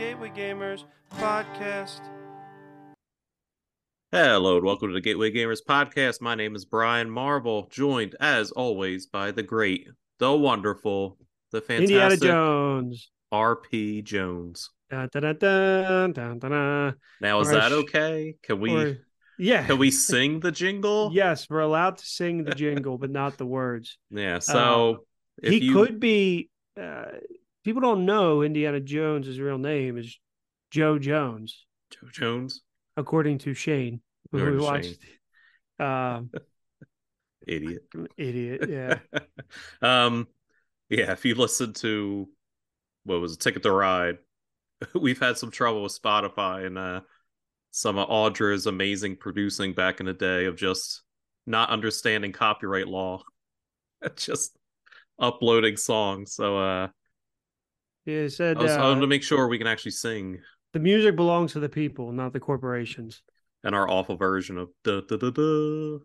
Gateway Gamers podcast. Hello and welcome to the Gateway Gamers podcast. My name is Brian Marble, joined as always by the great, the wonderful, the fantastic Indiana Jones. RP Jones. Dun, dun, dun, dun, dun, dun, dun. Now is Or that sh- okay? Can we Or- yeah. can we sing the jingle? Yes, we're allowed to sing the jingle, but not the words. Yeah. So if he you could be. Uh, people don't know Indiana Jones' real name is Joe Jones, Joe Jones, according to Shane, who we watched. Um, idiot. idiot. Yeah. um yeah, if you listen to what was it, Ticket to Ride, we've had some trouble with Spotify and uh some of Audra's amazing producing back in the day of just not understanding copyright law. just uploading songs. So uh He said I was I wanted uh, to make sure we can actually sing the music belongs to the people, not the corporations. And our awful version of da da da da.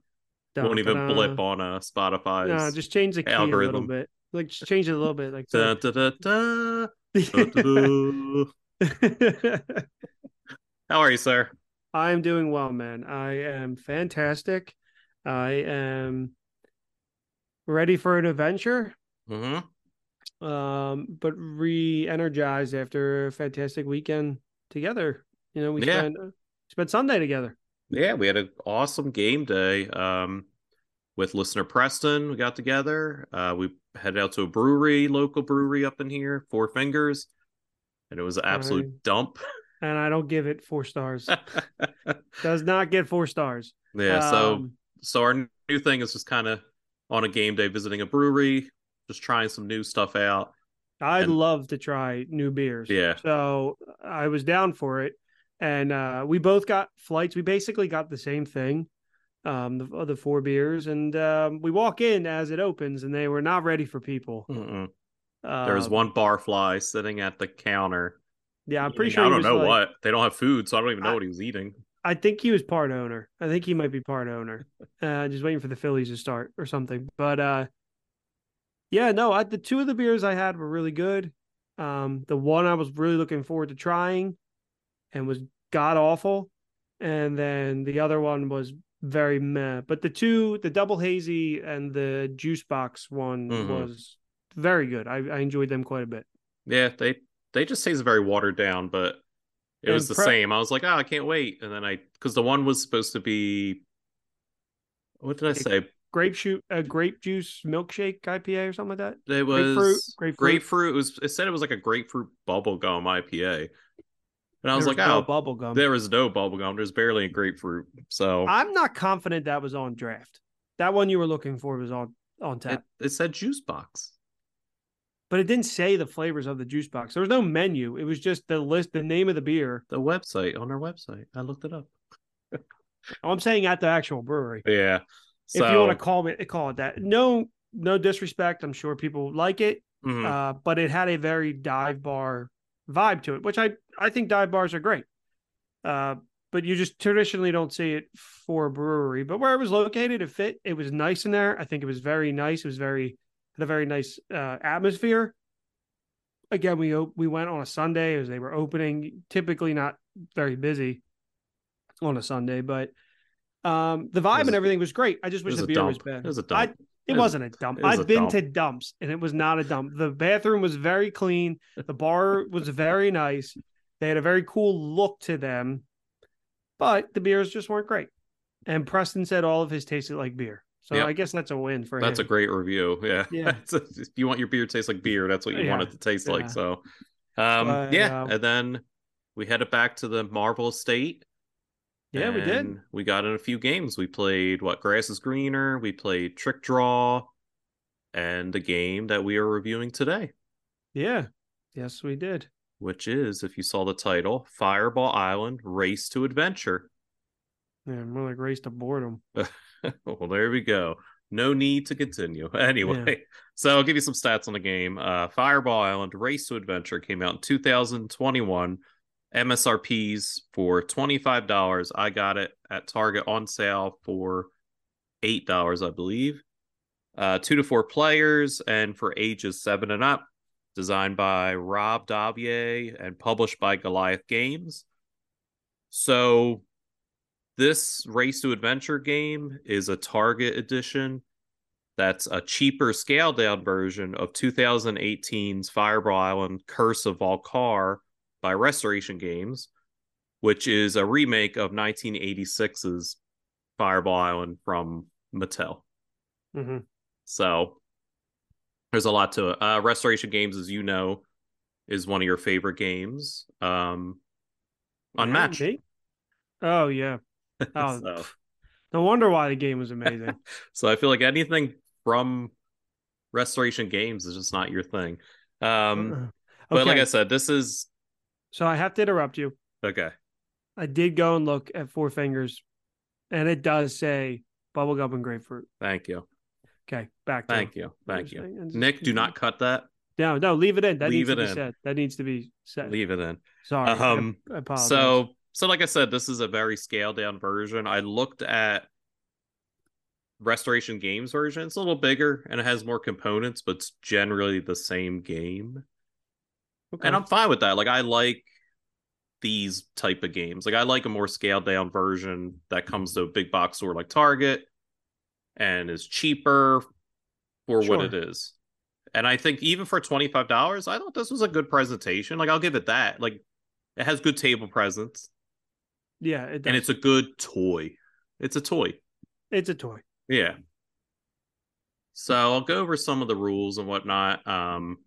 Won't even blip on uh Spotify's No, just change the key a little algorithm. bit. Like just change it a little bit. Like da da da da. da, da. How are you, sir? I am doing well, man. I am fantastic. I am ready for an adventure, Mm-hmm. Um, but re-energized after a fantastic weekend together. You know, we Yeah. spent spent Sunday together. Yeah, we had an awesome game day. Um, with listener Preston, we got together. Uh, we headed out to a brewery, local brewery up in here, Four Fingers, and it was an absolute Right. dump. And I don't give it four stars. Does not get four stars. yeah, so Um, so our new thing is just kind of on a game day visiting a brewery, just trying some new stuff out. I'd and- love to try new beers. Yeah. So I was down for it. And uh, we both got flights. We basically got the same thing, um, the, the four beers. And um, we walk in as it opens, and they were not ready for people. Mm-mm. Uh, There was one barfly sitting at the counter. Yeah, I'm pretty eating- sure. I don't know like- what they don't have food, so I don't even know I- what he was eating. I think he was part owner. I think he might be part owner. Uh, just waiting for the Phillies to start or something. But uh, yeah, no, I, the two of the beers I had were really good. Um, the one I was really looking forward to trying, and was god awful, and then the other one was very meh. But the two, the double hazy and the juice box one Mhm. was very good. I, I enjoyed them quite a bit. Yeah, they they just taste very watered down, but it was the pre- same. I was like, oh, I can't wait. And then I because the one was supposed to be what did I say? Grape shoot, a grape juice milkshake IPA or something like that. It was grapefruit- grapefruit. grapefruit. It was it said it was like a grapefruit bubblegum IPA. And I was There like, no oh, bubble gum. there was no bubblegum. There's barely a grapefruit. So I'm not confident that was on draft. That one you were looking for was on on it, tap, it said juice box. but it didn't say the flavors of the juice box. There was no menu. It was just the list, the name of the beer. The website on our website. I looked it up. Oh, I'm saying at the actual brewery. Yeah. So if you want to call it, call it that. No, no disrespect. I'm sure people like it, mhm. uh, but it had a very dive bar vibe to it, which I I think dive bars are great. Uh, but you just traditionally don't see it for a brewery. But where it was located, it fit. It was nice in there. I think it was very nice. It was very had a very nice uh, atmosphere. Again, we we went on a Sunday as they were opening. Typically not very busy on a Sunday, but um, the vibe was- and everything was great. I just wish the beer dump. was better. It was a I- dump. it was- wasn't a dump. it was I've a been dump. to dumps and it was not a dump. The bathroom was very clean. The bar was very nice. They had a very cool look to them, but the beers just weren't great. And Preston said all of his tasted like beer. So Yep. I guess that's a win for him. That's a great review. Yeah. Yeah. A- if you want your beer to taste like beer, that's what you want it to taste Yeah. like. So, um, But, yeah. um, and then we headed back to the Marble Estate. Yeah, we did. We got in a few games. We played what Grass is Greener. We played Trick Draw, and the game that we are reviewing today, Yeah. Yes, we did. which is, if you saw the title, Fireball Island Race to Adventure. Yeah, more like race to boredom. well, there we go. No need to continue. Anyway, so I'll give you some stats on the game. Uh, Fireball Island Race to Adventure came out in 2021. MSRPs for $25. I got it at Target on sale for $8, I believe. Uh, two to four players and for ages seven and up. designed by Rob Daviau and published by Goliath Games. So, this Race to Adventure game is a Target edition that's a cheaper scaled down version of 2018's Fireball Island Curse of Vul-Kar by Restoration Games, which is a remake of 1986's Fireball Island from Mattel. Mm-hmm. So there's a lot to it. Uh, Restoration Games, as you know, is one of your favorite games. Um, Unmatched. Yeah, oh yeah. Oh, so. no wonder why the game was amazing. so I feel like anything from Restoration Games is just not your thing. Um, okay. but like I said, this is. So I have to interrupt you. Okay. I did go and look at Four Fingers, and it does say bubblegum and grapefruit. Thank you. Okay, back. Thank you. Thank you. Nick, do not cut that. No, no, leave it in. That leave needs to be in. said. That needs to be said. Leave it in. Sorry. Um, I, I apologize. So, so like I said, this is a very scaled down version. I looked at Restoration Games version. It's a little bigger and it has more components, but it's generally the same game. Okay. And I'm fine with that. Like I like these type of games. Like I like a more scaled down version that comes to a big box store like Target and is cheaper for sure. what it is. And I think even for $25, I thought this was a good presentation. Like I'll give it that. Like it has good table presence. Yeah, it and it's a good toy. It's a toy. It's a toy. Yeah. So I'll go over some of the rules and whatnot. Um,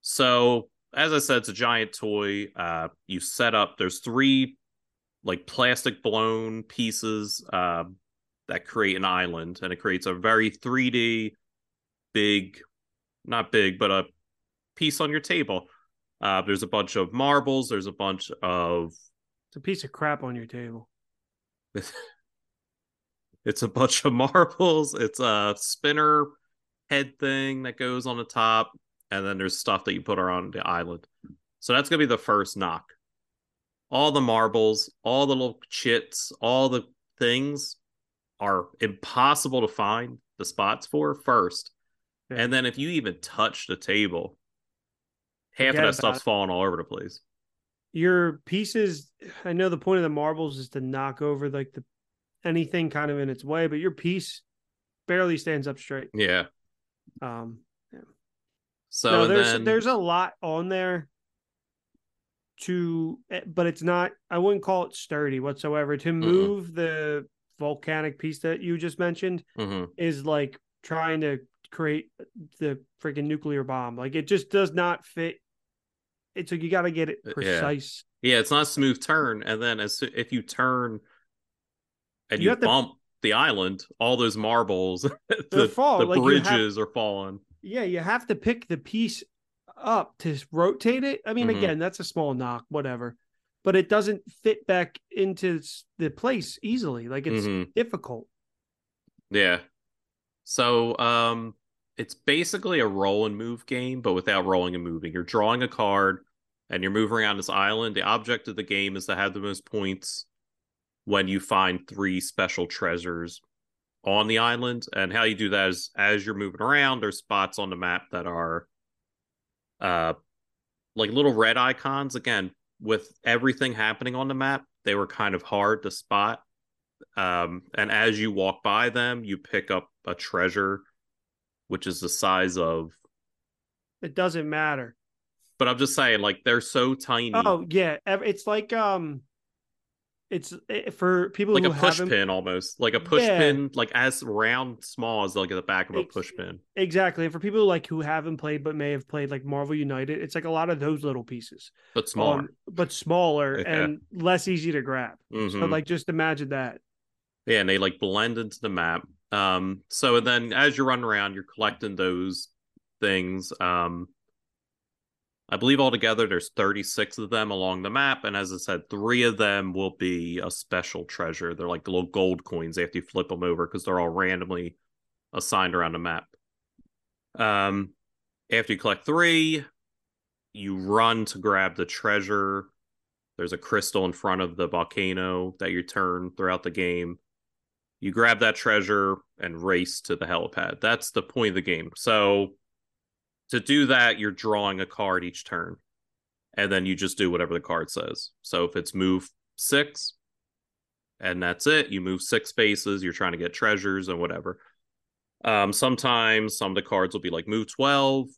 so as I said, it's a giant toy. Uh, you set up. There's three like plastic blown pieces uh, that create an island, and it creates a very 3D big, not big, but a piece on your table. Uh, there's a bunch of marbles. There's a bunch of. It's a piece of crap on your table. It's a bunch of marbles. It's a spinner head thing that goes on the top, and then there's stuff that you put around the island. So that's gonna be the first knock. All the marbles, all the little chits, all the things are impossible to find the spots for first. And then if you even touch the table, half Forget of that stuff's it. falling all over the place. Your pieces, I know the point of the marbles is to knock over like the anything kind of in its way, but your piece barely stands up straight. Yeah. Um. So no, there's then... there's a lot on there. To, eh, but it's not. I wouldn't call it sturdy whatsoever. To move mm the volcanic piece that you just mentioned mm-hmm. is like trying to create the freaking nuclear bomb. Like it just does not fit. It's like you got to get it precise. Yeah. yeah, it's not a smooth turn, and then as if you turn and you, you bump to... the island, all those marbles, the, fall. the like bridges have... are falling. Yeah, you have to pick the piece up to rotate it. I mean, mm-hmm. again, that's a small knock, whatever, but it doesn't fit back into the place easily. Like it's mm-hmm. difficult. Yeah. So, um, it's basically a roll and move game, but without rolling and moving. You're drawing a card and you're moving around this island. The object of the game is to have the most points when you find three special treasures on the island. And how you do that is as you're moving around, there's spots on the map that are uh like little red icons. Again, with everything happening on the map, they were kind of hard to spot. Um, and as you walk by them, you pick up a treasure, which is the size of it doesn't matter. But I'm just saying, like they're so tiny. Oh yeah, it's like um, it's eh, for people like a push haven't... pin almost like a push yeah. pin like as round small as like at the back of a push pin exactly and for people like who haven't played but may have played like marvel united it's like a lot of those little pieces but smaller um, but smaller yeah. and less easy to grab mm-hmm. so like just imagine that yeah and they like blend into the map um so and then as you run around you're collecting those things um I believe altogether there's 36 of them along the map, and as I said, three of them will be a special treasure. They're like little gold coins after you flip them over because they're all randomly assigned around the map. Um, after you collect three, you run to grab the treasure. There's a crystal in front of the volcano that you turn throughout the game. You grab that treasure and race to the helipad. That's the point of the game. So to do that, you're drawing a card each turn, and then you just do whatever the card says. So if it's move six, and that's it, you move six spaces. You're trying to get treasures and whatever. Um, sometimes some of the cards will be like move twelve,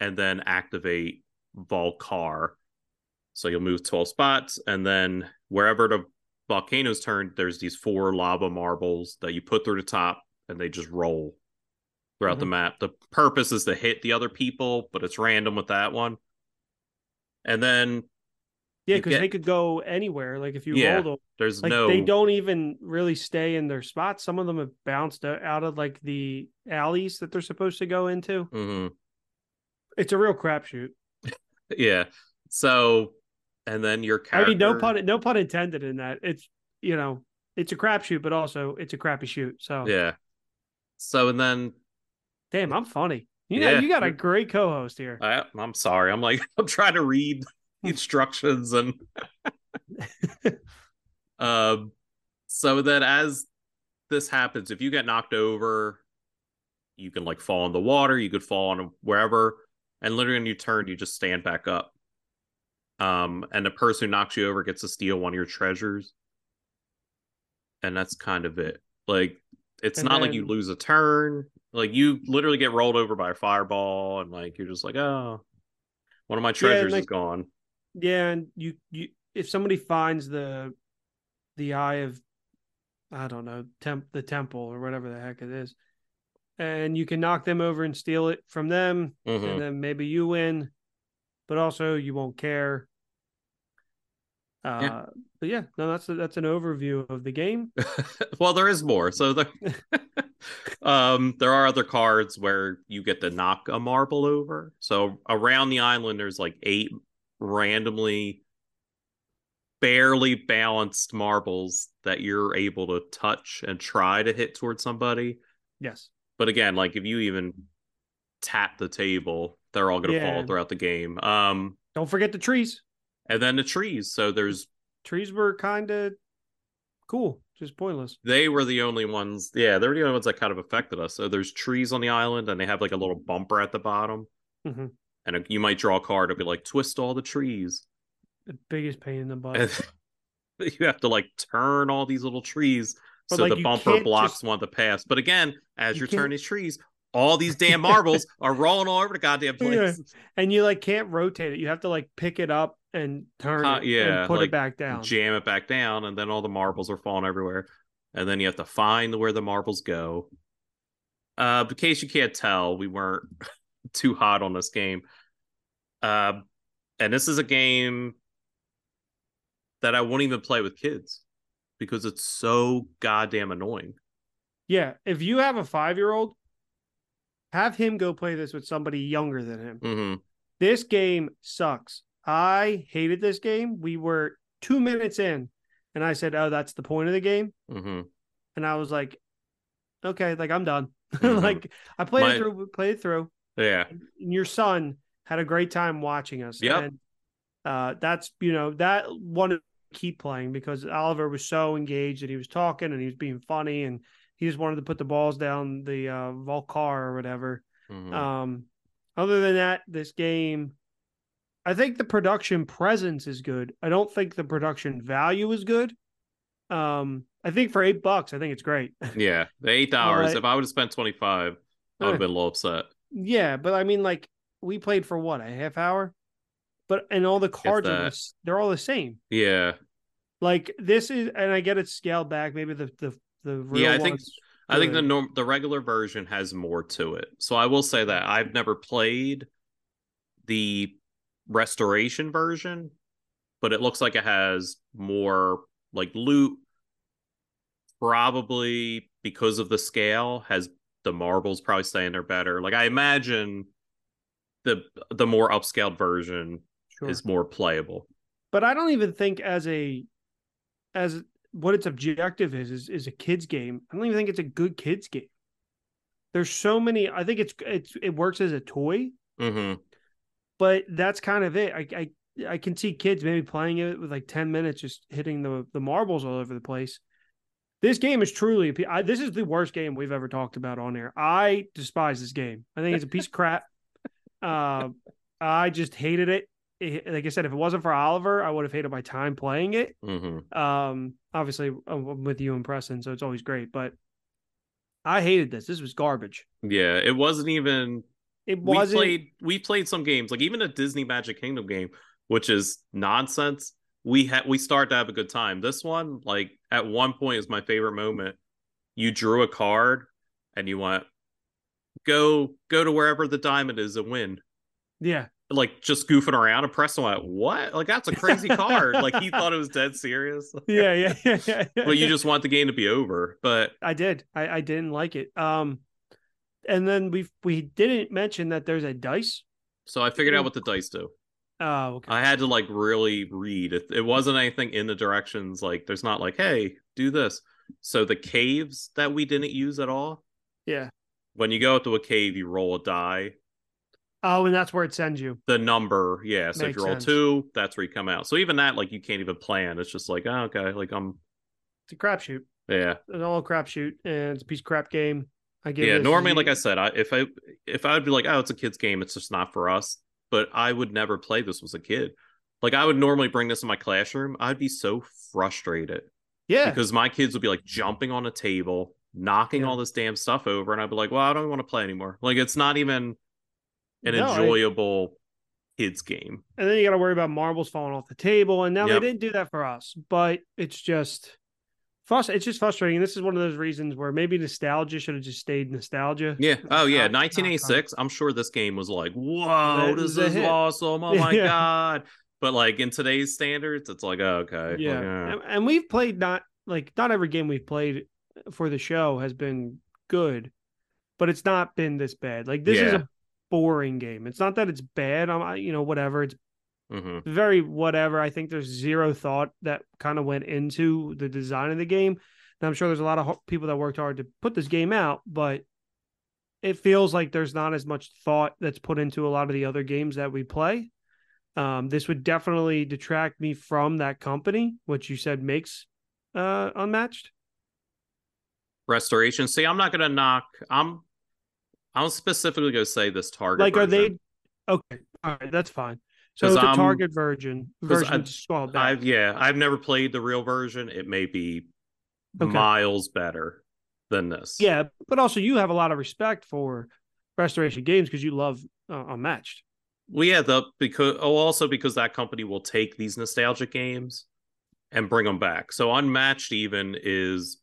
and then activate Vul-Kar. So you'll move twelve spots, and then wherever the volcano's turn, there's these four lava marbles that you put through the top, and they just roll throughout mm-hmm. the map. The purpose is to hit the other people, but it's random with that one. And then yeah, because they could go anywhere. Like if you yeah, roll them, there's like, no they don't even really stay in their spots. Some of them have bounced out of like the alleys that they're supposed to go into. Mm-hmm. It's a real crapshoot. yeah. So, and then your character. I mean, no pun, no pun intended in that. It's you know, it's a crapshoot, but also it's a crappy shoot. So yeah. So and then Damn, I'm funny. You know, yeah. you got a great co-host here. I, I'm sorry. I'm like I'm trying to read instructions and um so that as this happens, if you get knocked over, you can like fall in the water, you could fall on wherever, and literally when you turn, you just stand back up. Um, and the person who knocks you over gets to steal one of your treasures. And that's kind of it. Like it's and not then, like you lose a turn. Like you literally get rolled over by a fireball, and like you're just like, oh, one of my treasures yeah, like, is gone. Yeah, and you you if somebody finds the the eye of I don't know temp the temple or whatever the heck it is, and you can knock them over and steal it from them, mm-hmm. and then maybe you win, but also you won't care. Uh, yeah. But yeah, no, that's a, that's an overview of the game. well, there is more. So the, um, there are other cards where you get to knock a marble over. So around the island, there's like eight randomly, barely balanced marbles that you're able to touch and try to hit towards somebody. Yes. But again, like if you even tap the table, they're all going to yeah. fall throughout the game. Um, don't forget the trees and then the trees. So there's trees were kind of cool, just pointless. They were the only ones. Yeah, they were the only ones that kind of affected us. So there's trees on the island, and they have like a little bumper at the bottom. Mm-hmm. And you might draw a card to be like twist all the trees. The biggest pain in the butt. you have to like turn all these little trees but so like, the bumper blocks just... one to pass. But again, as you you're turning these trees, all these damn marbles are rolling all over the goddamn place. Yeah. And you like can't rotate it. You have to like pick it up and turn uh, it yeah, and put like, it back down. Jam it back down, and then all the marbles are falling everywhere. And then you have to find where the marbles go. Uh, in case you can't tell, we weren't too hot on this game. Uh, and this is a game that I won't even play with kids because it's so goddamn annoying. Yeah, if you have a five year old, have him go play this with somebody younger than him. Mm-hmm. This game sucks. I hated this game. We were two minutes in, and I said, "Oh, that's the point of the game." Mm-hmm. And I was like, "Okay, like I'm done." Mm-hmm. like I played My... it through, played it through. Yeah. And your son had a great time watching us. Yeah. Uh, that's you know that one to keep playing because Oliver was so engaged and he was talking and he was being funny and he just wanted to put the balls down the uh, Vul-Kar or whatever. Mm-hmm. Um, other than that, this game I think the production presence is good. I don't think the production value is good. Um, I think for eight bucks, I think it's great. Yeah, the eight hours. If I would have spent twenty five, I would have been a little upset. Yeah, but I mean, like we played for what a half hour, but and all the cards are they're all the same. Yeah, like this is, and I get it scaled back. Maybe the the the yeah. I think I think the norm the regular version has more to it. So I will say that I've never played the restoration version, but it looks like it has more like loot. Probably because of the scale, has the marbles probably staying there better. Like I imagine the the more upscaled version sure. is more playable. But I don't even think as a as what its objective is, is is a kids game. I don't even think it's a good kids game. There's so many. I think it's it's it works as a toy. Mm-hmm but that's kind of it. I, I I can see kids maybe playing it with like 10 minutes, just hitting the, the marbles all over the place. This game is truly, I, this is the worst game we've ever talked about on air. I despise this game. I think it's a piece of crap. Uh, I just hated it. It. Like I said, if it wasn't for Oliver, I would have hated my time playing it. Mm-hmm. Um, obviously, I'm with you and Preston, so it's always great. But I hated this. This was garbage. Yeah, it wasn't even. It We wasn't. played. We played some games, like even a Disney Magic Kingdom game, which is nonsense. We had we started to have a good time. This one, like at one point, is my favorite moment. You drew a card, and you went, go go to wherever the diamond is and win. Yeah, Like just goofing around, and Preston went, "What? Like that's a crazy card." Like he thought it was dead serious. yeah, yeah, yeah, yeah. But you just want the game to be over. But I did. I, I didn't like it. Um, and then we we didn't mention that there's a dice. so I figured out what the dice do. Oh, okay. I had to like really read. It, it wasn't anything in the directions. Like there's not like, hey, do this. So the caves that we didn't use at all. yeah. When you go into a cave, you roll a die. Oh, and that's where it sends you. The number, yeah. So if you roll sense. two, that's where you come out. So even that, like, you can't even plan. It's just like, oh, okay, like I'm, It's a crapshoot. yeah, It's all crapshoot, and it's a piece of crap game. I get. yeah. Normally, like I said, I if I if I would be like, oh, it's a kid's game, it's just not for us. But I would never play this as a kid. Like I would normally bring this in my classroom. I'd be so frustrated. yeah, because my kids would be like jumping on a table, knocking Yeah. all this damn stuff over, and I'd be like, "Well, I don't want to play anymore." Like it's not even an No, I- enjoyable kids game. and then you got to worry about marbles falling off the table. And now Yep. they didn't do that for us, but it's just. It's just frustrating. And this is one of those reasons where maybe nostalgia should have just stayed nostalgia. Yeah. Oh yeah, Not- not 1986. I'm sure this game was like, "Whoa, this is hit. awesome! Oh my Yeah. god!" But like in today's standards, it's like, oh, okay, like, Yeah, and, and we've played not like not every game we've played for the show has been good, but it's not been this bad. Like this is a boring game. It's not that it's bad. I'm I- you know whatever. It's Mhm. very whatever. I think there's zero thought that kind of went into the design of the game. And I'm sure there's a lot of people that worked hard to put this game out, but it feels like there's not as much thought that's put into a lot of the other games that we play. Um, this would definitely detract me from that company, which you said makes uh, unmatched. restoration. See, I'm not gonna knock. I'm I'm specifically gonna say this target. Like, are they okay? All right, that's fine. So the target version version I- scrolled back. I've yeah, I've never played the real version. It may be Okay. miles better than this. Yeah, but also you have a lot of respect for restoration games because you love uh, Unmatched. Well, yeah, the because oh, also because that company will take these nostalgic games and bring them back. So Unmatched even is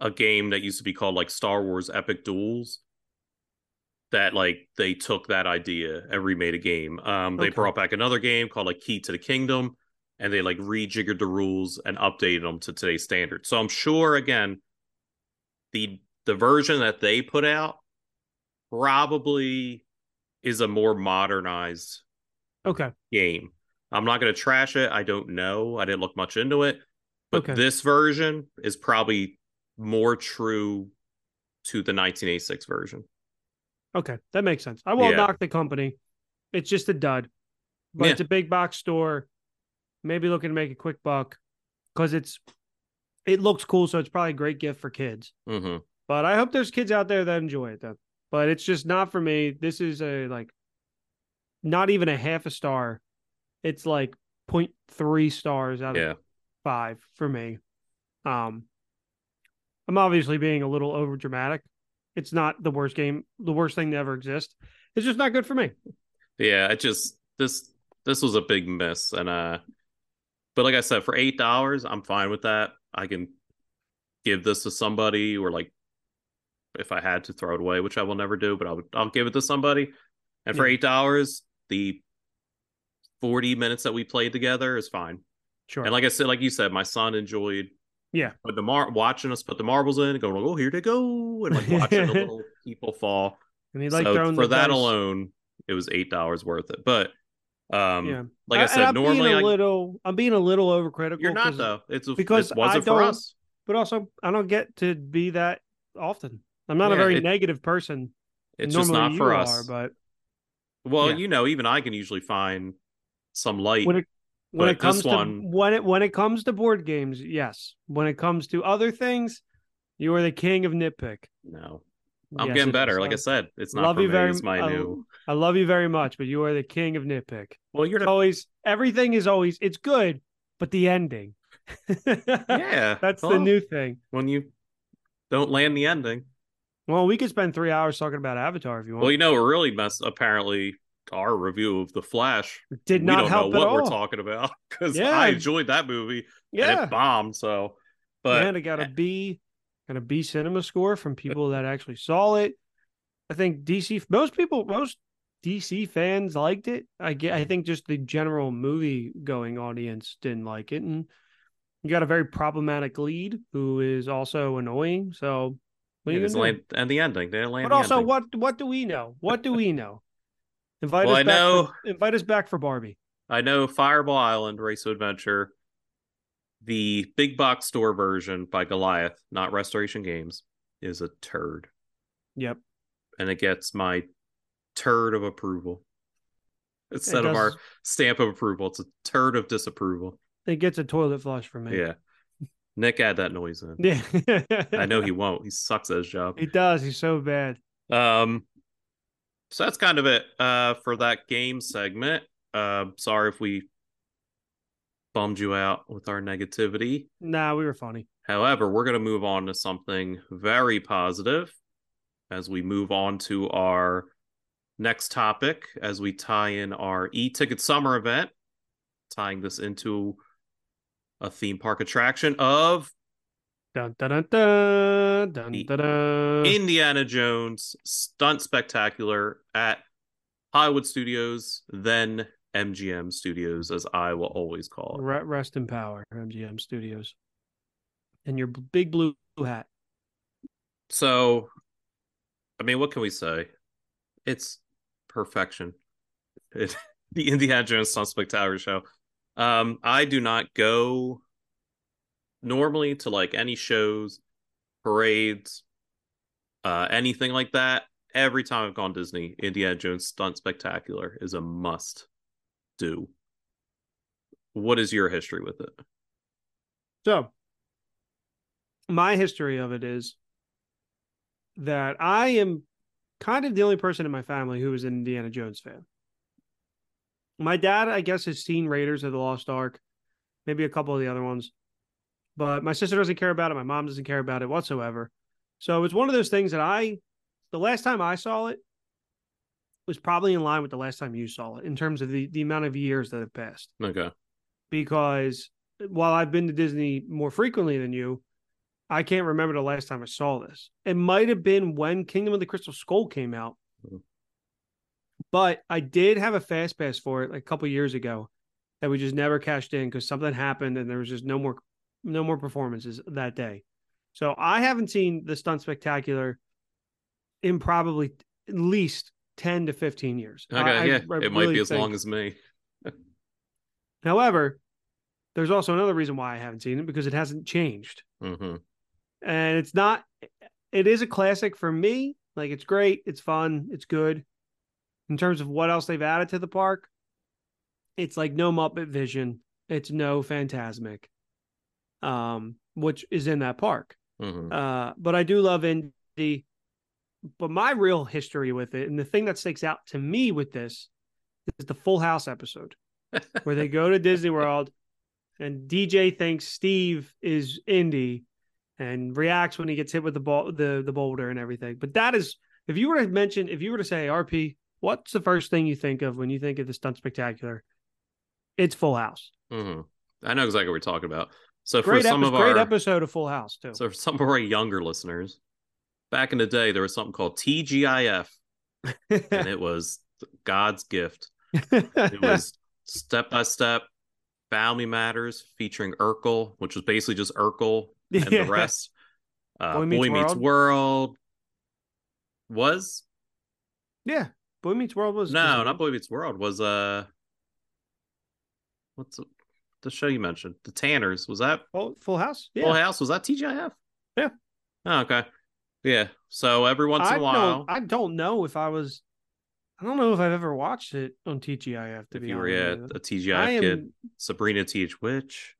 a game that used to be called like Star Wars Epic Duels. That like they took that idea and remade a game. Um, they Okay. brought back another game called like Key to the Kingdom, and they like rejiggered the rules and updated them to today's standards. So I'm sure again, the the version that they put out probably is a more modernized Okay, game. I'm not going to trash it. I don't know. I didn't look much into it. But Okay. this version is probably more true to the 1986 version. Okay, that makes sense. I won't Yeah. knock the company. It's just a dud, but Yeah. it's a big box store. Maybe looking to make a quick buck because it's it looks cool, so it's probably a great gift for kids. hmm But I hope there's kids out there that enjoy it then. But it's just not for me. This is a like not even a half a star. It's like 0.3 stars out of Yeah. five for me. Um I'm obviously being a little over dramatic. It's not the worst game, the worst thing to ever exist. It's just not good for me. Yeah. It just this this was a big miss, and uh, but like I said, for eight dollars, I'm fine with that. I can give this to somebody, or like if I had to throw it away, which I will never do, but I would I'll give it to somebody. And for Yeah. eight dollars, the forty minutes that we played together is fine. Sure. And like I said, like you said, my son enjoyed Yeah. But the mar watching us put the marbles in and going, oh, here they go, and like watching the little people fall. and he like so for that dice. alone, it was eight dollars worth it. But um, Yeah. like I and said, I'm normally being a I, little I'm being a little overcritical. you're not though. It's a, because it wasn't I for us. But also I don't get to be that often. I'm not a very it- negative person. It's just not for us. Are, but well, yeah. you know, even I can usually find some light. when it when But it comes this to when it when it comes to board games, yes. When it comes to other things, you are the king of nitpick. no, I'm Yes, getting better. Like I said, it's not love you me. very It's my I- new. I love you very much, but you are the king of nitpick. Well, you're the always everything is always it's good, but the ending. yeah. That's the new thing. when you don't land the ending. Well, we could spend three hours talking about Avatar if you want. Well, you know, it really messed. Apparently, our review of the Flash Did we not don't help know what at we're talking about because Yeah. I enjoyed that movie and yeah, it bombed. So, but and it got a B, got a B cinema score from people that actually saw it. I think DC, most people, most DC fans liked it. I get, I think just the general movie going audience didn't like it, and you got a very problematic lead who is also annoying. So, what yeah, are you gonna do? land, and the ending. They land But also, ending. what what do we know? What do we know? Invite Well, us I back. know- For, invite us back for Barbie. I know Fireball Island Race to Adventure, the big box store version by Goliath, not Restoration Games, is a turd, Yep. and it gets my turd of approval instead of our stamp of approval. It's a turd of disapproval. It gets a toilet flush from me. Yeah, Nick add that noise in. Yeah. I know he won't. He sucks at his job. He does. He's so bad. Um, so that's kind of it uh, for that game segment. Uh, sorry if we bummed you out with our negativity. Nah, we were funny. However, we're going to move on to something very positive as we move on to our next topic as we tie in our e-ticket summer event, tying this into a theme park attraction of Dun dun dun dun dun dun. dun. Indiana Jones Stunt Spectacular at Hollywood Studios, then MGM Studios, as I will always call it. Rest in power, MGM Studios. And your big blue hat. So, I mean, what can we say? It's perfection. It, the Indiana Jones Stunt Spectacular show. Um, I do not go normally to like any shows, parades, uh, anything like that. Every time I've gone Disney, Indiana Jones Stunt Spectacular is a must do. What is your history with it? So, my history of it is that I am kind of the only person in my family who is an Indiana Jones fan. My dad, I guess, has seen Raiders of the Lost Ark, maybe a couple of the other ones, but my sister doesn't care about it. My mom doesn't care about it whatsoever. So it's one of those things that I, the last time I saw it, was probably in line with the last time you saw it in terms of the, the amount of years that have passed Okay. because while I've been to Disney more frequently than you, I can't remember the last time I saw this. It might have been when Kingdom of the Crystal Skull came out. Mhm. But I did have a fast pass for it like a couple years ago that we just never cashed in because something happened and there was just no more no more performances that day. So I haven't seen the stunt spectacular in probably at least 10 to 15 years. Okay. I- I- yeah. I it might be as think- long as me. However, there's also another reason why I haven't seen it because it hasn't changed. hmm And it's not it is a classic for me. Like it's great, it's fun, it's good. In terms of what else they've added to the park, it's like no Muppet Vision, it's no Fantasmic. Um, which is in that park. hmm Uh, but I do love Indy. But my real history with it, and the thing that sticks out to me with this, is the Full House episode where they go to Disney World, and DJ thinks Steve is Indy, and reacts when he gets hit with the ball, the the boulder, and everything. But that is, if you were to mention, if you were to say RP, what's the first thing you think of when you think of the stunt spectacular? It's Full House. hmm I know exactly what we're talking about. So Great, for some epi- of our great episode of Full House too. so for some of our younger listeners, back in the day there was something called TGIF, and it was God's gift. It was step by step. Family Matters featuring Urkel, which was basically just Urkel and Yeah. the rest. Uh, Boy Boy, Meets Meets, World. World. was Yeah, Boy Meets World was no, was- not Boy Meets World. Was uh, what's the, show you mentioned? The Tanners. Was that Full, Full House. Yeah, Full House? Was that TGIF? Yeah. Oh, okay. Yeah. So every once in I a while. I don't know if I was. I don't know if I've ever watched it on TGIF. To if be you were honest yeah, a TGIF I am. kid, Sabrina Teach Witch.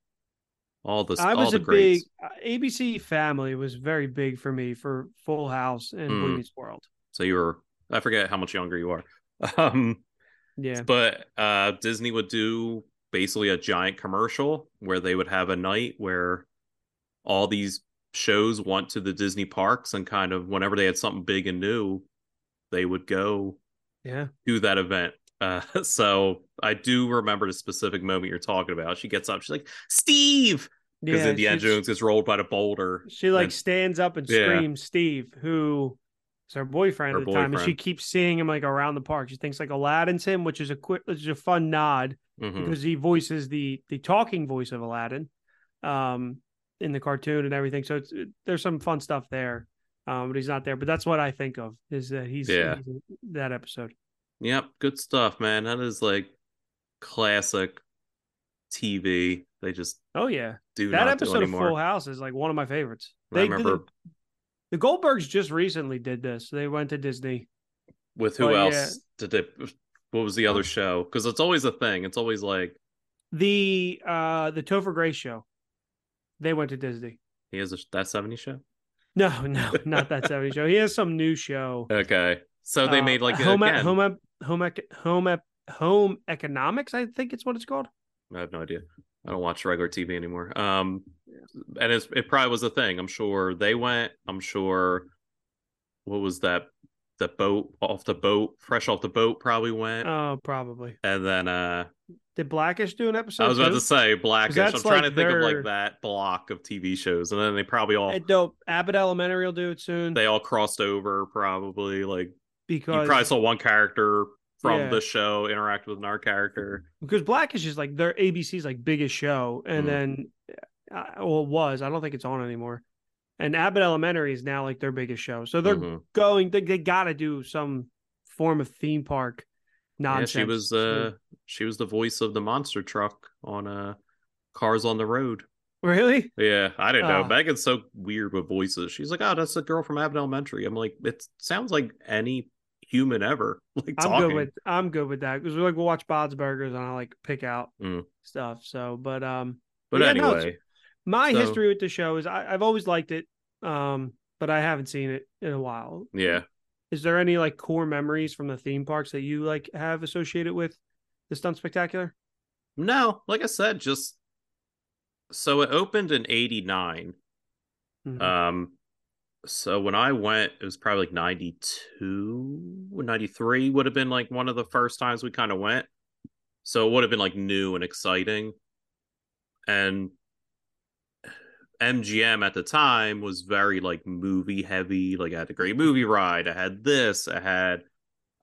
all the I all was the a big uh, ABC Family was very big for me for Full House and Boy Mm. Meets World. So you were I forget how much younger you are. Um Yeah, but uh Disney would do basically a giant commercial where they would have a night where all these shows went to the Disney parks and kind of whenever they had something big and new, they would go yeah. do that event. Uh, so I do remember the specific moment you're talking about. She gets up, she's like, Steve, because yeah, Indiana she's- Jones gets rolled by the boulder. She like and- stands up and Yeah. screams, Steve, who is her boyfriend Her at the time, and she keeps seeing him like around the park. She thinks like Aladdin's him, which is a quick, which is a fun nod Mhm. because he voices the the talking voice of Aladdin, um, in the cartoon and everything. So it's it, there's some fun stuff there, um, but he's not there. But that's what I think of is that he's, Yeah. he's that episode. Yep, good stuff, man. That is like classic TV. They just Oh yeah, do that not do episode of. Full House is like one of my favorites. I They remember the, Goldbergs just recently did this. They went to Disney. with who but else yeah. did they? What was the other show? Because it's always a thing. It's always like The uh the Topher Grace show. They went to Disney. he has a, that 70 show. No, no, not that 70 show. He has some new show. Okay, so they Uh, made like home again. home home home home economics, I think it's what it's called. I have no idea. I don't watch regular TV anymore. Um, and it's, it probably was a thing. I'm sure they went. I'm sure. What was that? The boat off the boat, fresh off the boat, probably went. Oh, probably. and then uh Did Blackish do an episode? I was about too? to say Blackish. I'm trying like to think of like that block of TV shows, and then they probably all dope. Abbott Elementary will do it soon they all crossed over. Probably like because you probably saw one character from Yeah. the show interact with another character. because Blackish is just like their ABC's like biggest show, and Mhm. then uh, well, it was. I don't think it's on anymore. And Abbott Elementary is now like their biggest show, so they're Mhm. going. They, they got to do some form of theme park Yeah, nonsense. she was uh she was the voice of the monster truck on uh Cars on the Road. really. Yeah, I didn't know. Ah. Megan's so weird with voices. She's like, "Oh, that's the girl from Abbott Elementary." I'm like, it sounds like any human ever. Like I'm talking. good with I'm good with that because we like we'll watch Bob's Burgers and I like pick out Mm. stuff. So, but um, but yeah, no, anyway, my So- history with the show is I, I've always liked it, um, but I haven't seen it in a while. yeah. Is there any like core memories from the theme parks that you like have associated with the stunt spectacular? No, like I said, just so it opened in '89. Mhm. Um, so when I went, it was probably like 92, 93 would have been like one of the first times we kind of went. So it would have been like new and exciting. And MGM at the time was very like movie heavy. Like I had a great movie ride. I had this. I had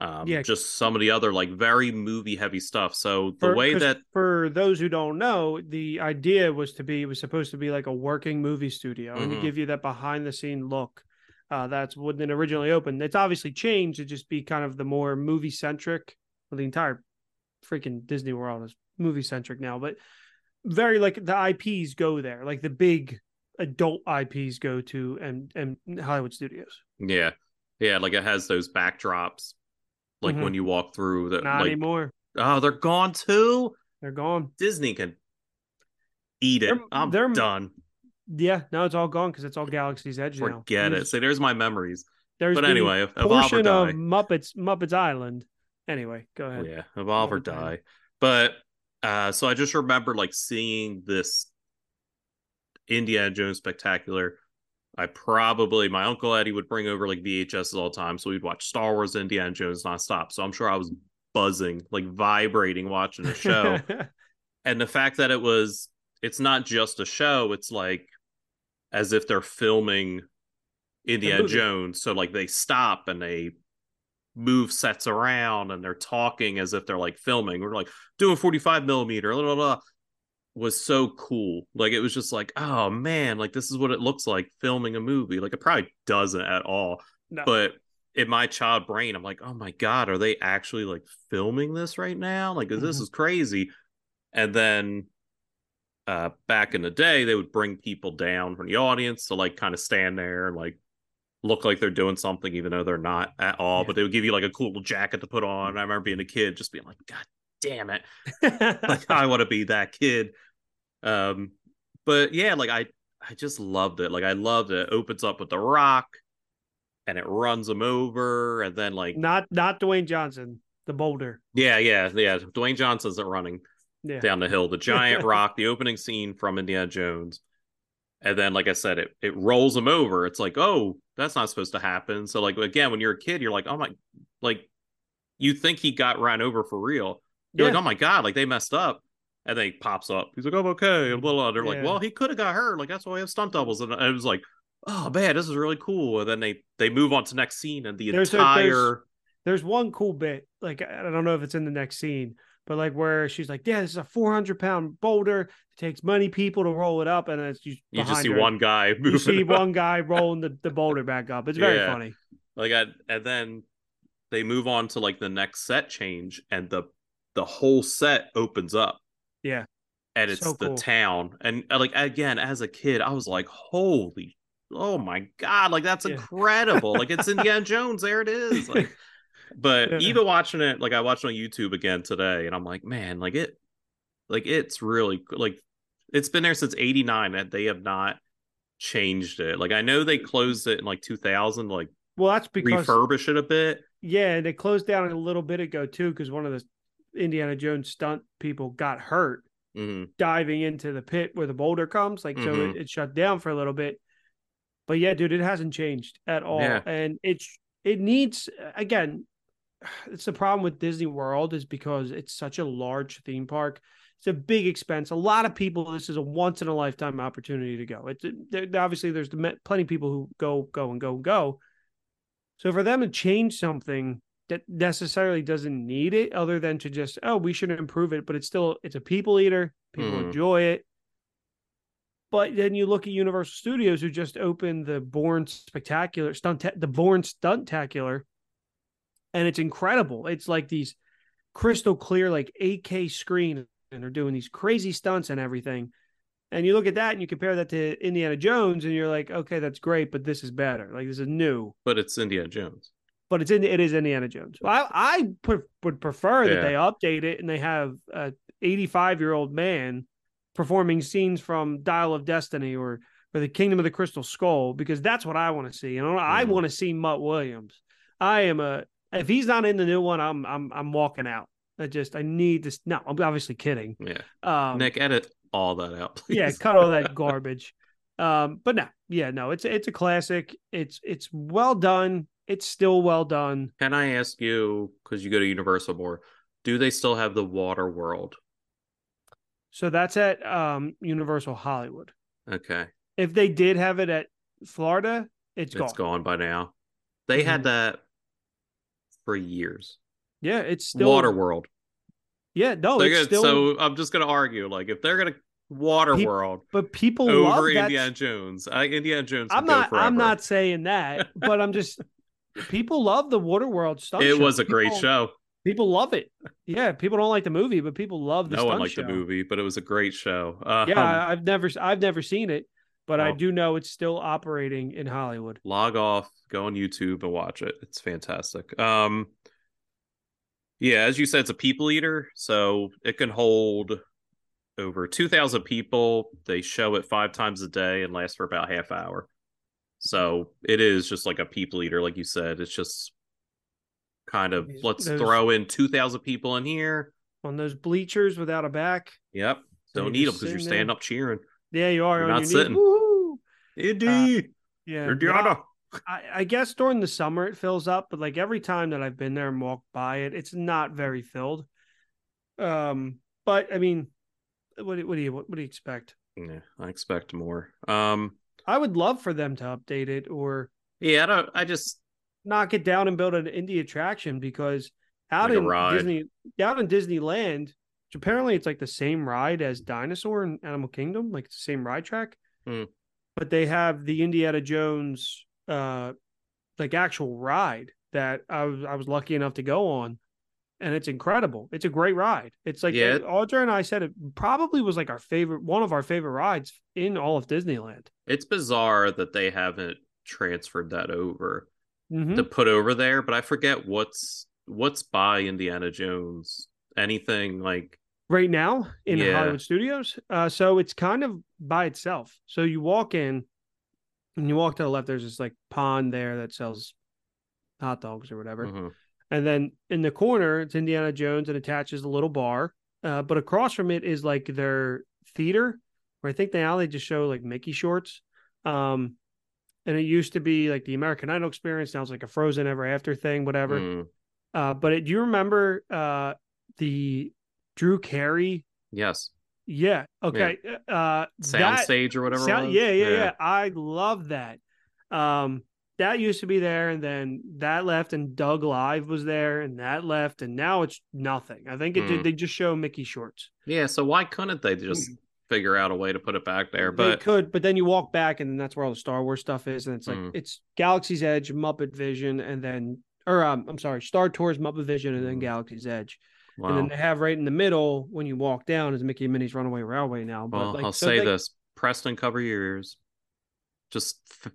um Yeah. just some of the other like very movie heavy stuff. So the For- way that for those who don't know, the idea was to be it was supposed to be like a working movie studio and to give you that behind the scene look. Uh, that's when it originally opened. It's obviously changed to just be kind of the more movie centric. Well, the entire freaking Disney World is movie centric now, but very like the IPs go there, like the big adult IPs go to and and Hollywood Studios. yeah. Yeah, like it has those backdrops. Like Mhm. when you walk through the Not like anymore. Oh, they're gone too. They're gone. Disney can eat it. They're- I'm they're- done. Yeah, no, it's all gone because it's all Galaxy's Edge now. Forget it. So there's my memories. There's But anyway, portion of. Muppets Muppets Island. Anyway, go ahead. Yeah, evolve or die. But uh so I just remember like seeing this Indiana Jones spectacular. I probably my uncle Eddie would bring over like VHS all the time, so we'd watch Star Wars, and Indiana Jones nonstop. So I'm sure I was buzzing, like vibrating watching the show. and the fact that it was it's not just a show it's like as if they're filming indiana jones so like they stop and they move sets around and they're talking as if they're like filming we're like doing 45 millimeter blah, blah, blah, was so cool like it was just like oh man like this is what it looks like filming a movie like it probably doesn't at all No. but in my child brain i'm like oh my god are they actually like filming this right now like this Mhm. is crazy and then uh back in the day they would bring people down from the audience to like kind of stand there and like look like they're doing something even though they're not at all Yeah. but they would give you like a cool little jacket to put on i remember being a kid just being like god damn it like i want to be that kid um but yeah, like I I just loved it. Like I loved it. it opens up with the rock and it runs him over and then like not not Dwayne Johnson, the boulder. Yeah, yeah, yeah. Dwayne Johnson's running yeah. down the hill. The giant rock, the opening scene from Indiana Jones. And then, like I said, it it rolls him over. It's like, oh, that's not supposed to happen. So, like again, when you're a kid, you're like, oh my, like you think he got run over for real. You're yeah. like, oh my god, like they messed up. And then he pops up. He's like, oh, I'm okay. And blah, blah. They're yeah. like, well, he could have got hurt. Like that's why we have stunt doubles. And it was like, oh man, this is really cool. And then they they move on to next scene, and the there's entire. A, there's, there's one cool bit. Like I don't know if it's in the next scene, but like where she's like, yeah, this is a 400 pound boulder. It takes many people to roll it up, and it's just you just see her. one guy. You see one guy rolling the, the boulder back up. It's very yeah. funny. Like I, and then they move on to like the next set change, and the the whole set opens up. Yeah, and it's so the cool. town, and uh, like again, as a kid, I was like, holy. Oh my god! Like that's yeah. incredible! like it's Indiana Jones. There it is. Like but yeah. even watching it, like I watched on YouTube again today, and I'm like, man, like it, like it's really like it's been there since '89, and they have not changed it. Like I know they closed it in like 2000, like well, that's because refurbish it a bit. Yeah, and they closed down a little bit ago too, because one of the Indiana Jones stunt people got hurt mm-hmm. diving into the pit where the boulder comes. Like, mm-hmm. so it, mm-hmm. it, shut down for a little bit. But yeah, dude, it hasn't changed at all, yeah. and it's it needs again it's the problem with Disney World is because it's such a large theme park. It's a big expense. A lot of people. This is a once in a lifetime opportunity to go. It's it, obviously there's plenty of people who go, go, and go, and go. So for them to change something that necessarily doesn't need it, other than to just oh we should improve it, but it's still it's a people eater. People mm. enjoy it. But then you look at Universal Studios, who just opened the Bourne Spectacular stunt, the Bourne Stuntacular, and it's incredible. It's like these crystal clear, like 8K screen, and they're doing these crazy stunts and everything. And you look at that and you compare that to Indiana Jones, and you're like, okay, that's great, but this is better. Like this is new. But it's Indiana Jones. But it's in it is Indiana Jones. I I put, would prefer that they update it and they have a 85 year old man performing scenes from Dial of Destiny or or the Kingdom of the Crystal Skull because that's what I want to see. You know, I mm-hmm. want to see Mutt Williams. I am a if he's not in the new one, I'm I'm I'm walking out. I just I need this. No, I'm obviously kidding. Yeah. Um, Nick, edit all that out. Please. Yeah, cut all that garbage. Um, but no, yeah, no, it's it's a classic. It's it's well done. It's still well done. Can I ask you because you go to Universal more? Do they still have the Water World? So that's at um, Universal Hollywood. Okay. If they did have it at Florida, it's, it's gone. It's gone by now. They mm-hmm. had that for years. Yeah, it's still Water World. Yeah, no, so, it's still... so I'm just gonna argue like if they're gonna Water Pe- World, but people over love Indiana that... Jones. I, Indiana Jones. I'm not. I'm not saying that, but I'm just people love the Water World stuff. It show. was a people, great show. People love it. Yeah, people don't like the movie, but people love the. No one liked show. the movie, but it was a great show. Uh, yeah, um, I've never, I've never seen it, but well, I do know it's still operating in Hollywood. Log off, go on YouTube and watch it. It's fantastic. Um, yeah, as you said, it's a people eater, so it can hold over 2,000 people. They show it five times a day and lasts for about half hour. So it is just like a people eater, like you said. It's just kind of let's those, throw in 2,000 people in here on those bleachers without a back. Yep. So Don't need them because you're standing there. up cheering. Yeah, you are. You're not sitting. Indeed. Uh, yeah. Indiana. I, I, guess during the summer it fills up, but like every time that I've been there and walked by it, it's not very filled. Um, but I mean, what, what do you what, what do you expect? Yeah, I expect more. Um, I would love for them to update it or yeah, I don't. I just knock it down and build an Indy attraction because out like in Disney, out in Disneyland, which apparently it's like the same ride as Dinosaur and Animal Kingdom, like it's the same ride track. Hmm. But they have the Indiana Jones uh like actual ride that I was I was lucky enough to go on. And it's incredible. It's a great ride. It's like yeah. Audra and I said it probably was like our favorite one of our favorite rides in all of Disneyland. It's bizarre that they haven't transferred that over mm-hmm. to put over there, but I forget what's what's by Indiana Jones. Anything like right now in Yeah. Hollywood studios. Uh, so it's kind of by itself. So you walk in and you walk to the left, there's this like pond there that sells hot dogs or whatever. Mhm. And then in the corner, it's Indiana Jones and attaches a little bar. Uh, but across from it is like their theater, where I think now they just show like Mickey shorts. Um, and it used to be like the American Idol experience. Now it's like a Frozen Ever After thing, whatever. Mm, Uh, but it, do you remember uh the Drew Carey? yes. Yeah. Okay. Uh, that Soundstage or whatever. sound, was. yeah, yeah, yeah, I love that. Um, that used to be there, and then that left, and Doug Live was there, and that left, and now it's nothing. I think it Hmm. did. They just show Mickey shorts. Yeah, so why couldn't they just figure out a way to put it back there? But they could, but then you walk back, and then that's where all the Star Wars stuff is, and it's like Mm. it's Galaxy's Edge, Muppet Vision, and then, or um, I'm sorry, Star Tours, Muppet Vision, and then Mm. Galaxy's Edge, wow. and then they have right in the middle when you walk down is Mickey and Minnie's Runaway Railway now. But well, like, I'll so say they- this: Preston, cover your ears. Just f-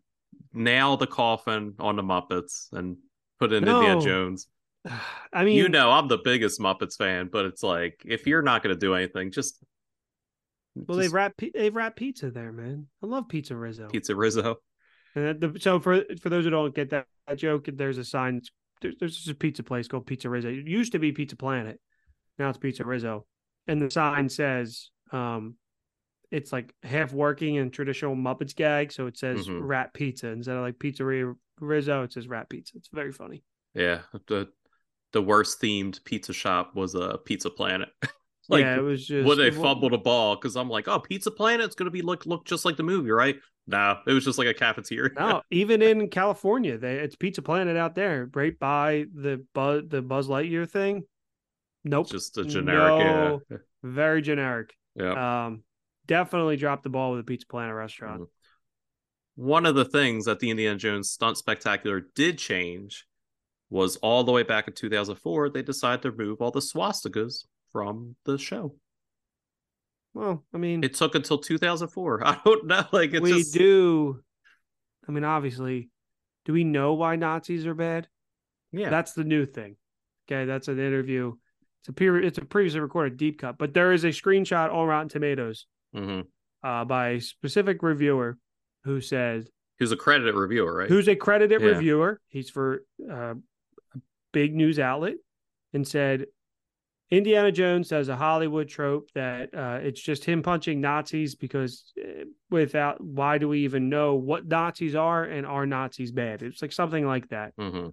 nail the coffin on the Muppets and put in Indiana Jones. I mean, you know, I'm the biggest Muppets fan, but it's like if you're not going to do anything, just well, just they've wrapped they've wrapped pizza there, man. I love Pizza Rizzo. Pizza Rizzo. And the, so for for those who don't get that, that joke, there's a sign. There's, there's just a pizza place called Pizza Rizzo. It used to be Pizza Planet, now it's Pizza Rizzo, and the sign says, um, it's like half working in traditional Muppets gag, so it says Mhm. Rat Pizza instead of like Pizzeria Rizzo. It says Rat Pizza. It's very funny. Yeah, the the worst themed pizza shop was a uh, Pizza Planet. like yeah, it was just when they well, fumbled a ball because I'm like, oh, Pizza Planet's gonna be look look just like the movie, right? No, it was just like a cafeteria. No, even in California, they it's Pizza Planet out there, right by the Buzz the Buzz Lightyear thing. Nope, just a generic. No. Yeah, very generic. yeah. Um, definitely dropped the ball with the Pizza Planet restaurant. Mhm. One of the things that the Indiana Jones Stunt Spectacular did change was all the way back in 2004, they decided to remove all the swastikas from the show. Well, I mean, It took until 2004. I don't know. Like it's we just do. I mean, obviously, do we know why Nazis are bad? yeah. That's the new thing. Okay, that's an interview. It's a peer, it's a previously recorded deep cut, but there is a screenshot on Rotten Tomatoes hmm uh, by a specific reviewer who says was a credited reviewer, right? who's a credited Yeah. reviewer. He's for uh, a big news outlet and said Indiana Jones does a Hollywood trope that uh, it's just him punching Nazis because uh, without why do we even know what Nazis are and are Nazis bad? It's like something like that. hmm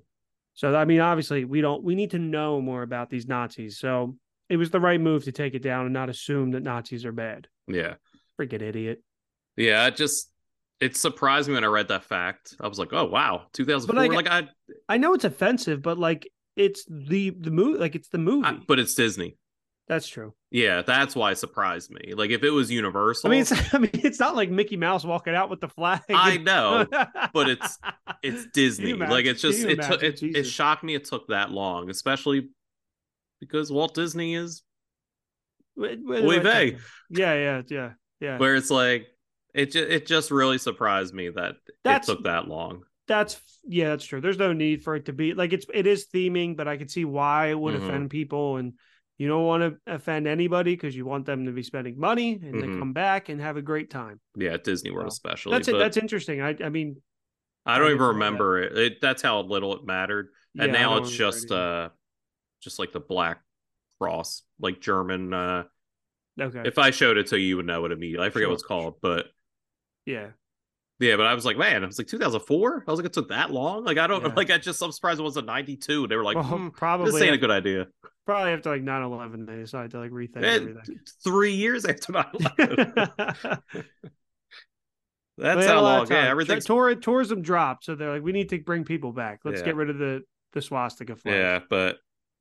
So I mean, obviously we don't we need to know more about these Nazis. So it was the right move to take it down and not assume that Nazis are bad. Yeah. Freaking idiot. Yeah. It just it surprised me when I read that fact. I was like, oh wow, 2004. like, like I, I know it's offensive, but like it's the the movie like it's the movie. I but it's Disney. That's true. Yeah, that's why it surprised me. Like if it was Universal, I mean, it's, I mean, it's not like Mickey Mouse walking out with the flag. I know, but it's it's Disney. You like it's just it took it, it shocked me it took that long, especially because Walt Disney is Wait, wait, Oy wait. Yeah, yeah, yeah, yeah. where it's like it just it just really surprised me that That's- it took that long. That's yeah, that's true. There's no need for it to be like it's it is theming, but I can see why it would Mhm. offend people, and you don't want to offend anybody because you want them to be spending money and Mhm. they come back and have a great time. Yeah, at Disney World So, especially. That's it. That's interesting. I I mean, I don't I even didn't that. remember it. it. That's how little it mattered. and I now it's just uh just like the black cross, like German uh okay. if I showed it to you, you would know what it immediately. I forget Sure, what it's called, but yeah, Yeah, but I was like, man, it was like 2004. I was like, it took that long. Like, I don't Yeah. like. I just I'm surprised it was a 92. They were like, well, hmm, probably this ain't a good idea. probably after like 9-11, they decided to like rethink Eh, everything. three years after 9/11. That's how long. Yeah, time. everything's. Tour, tourism dropped, so they're like, we need to bring people back. Let's Yeah. get rid of the the swastika flag. Yeah, but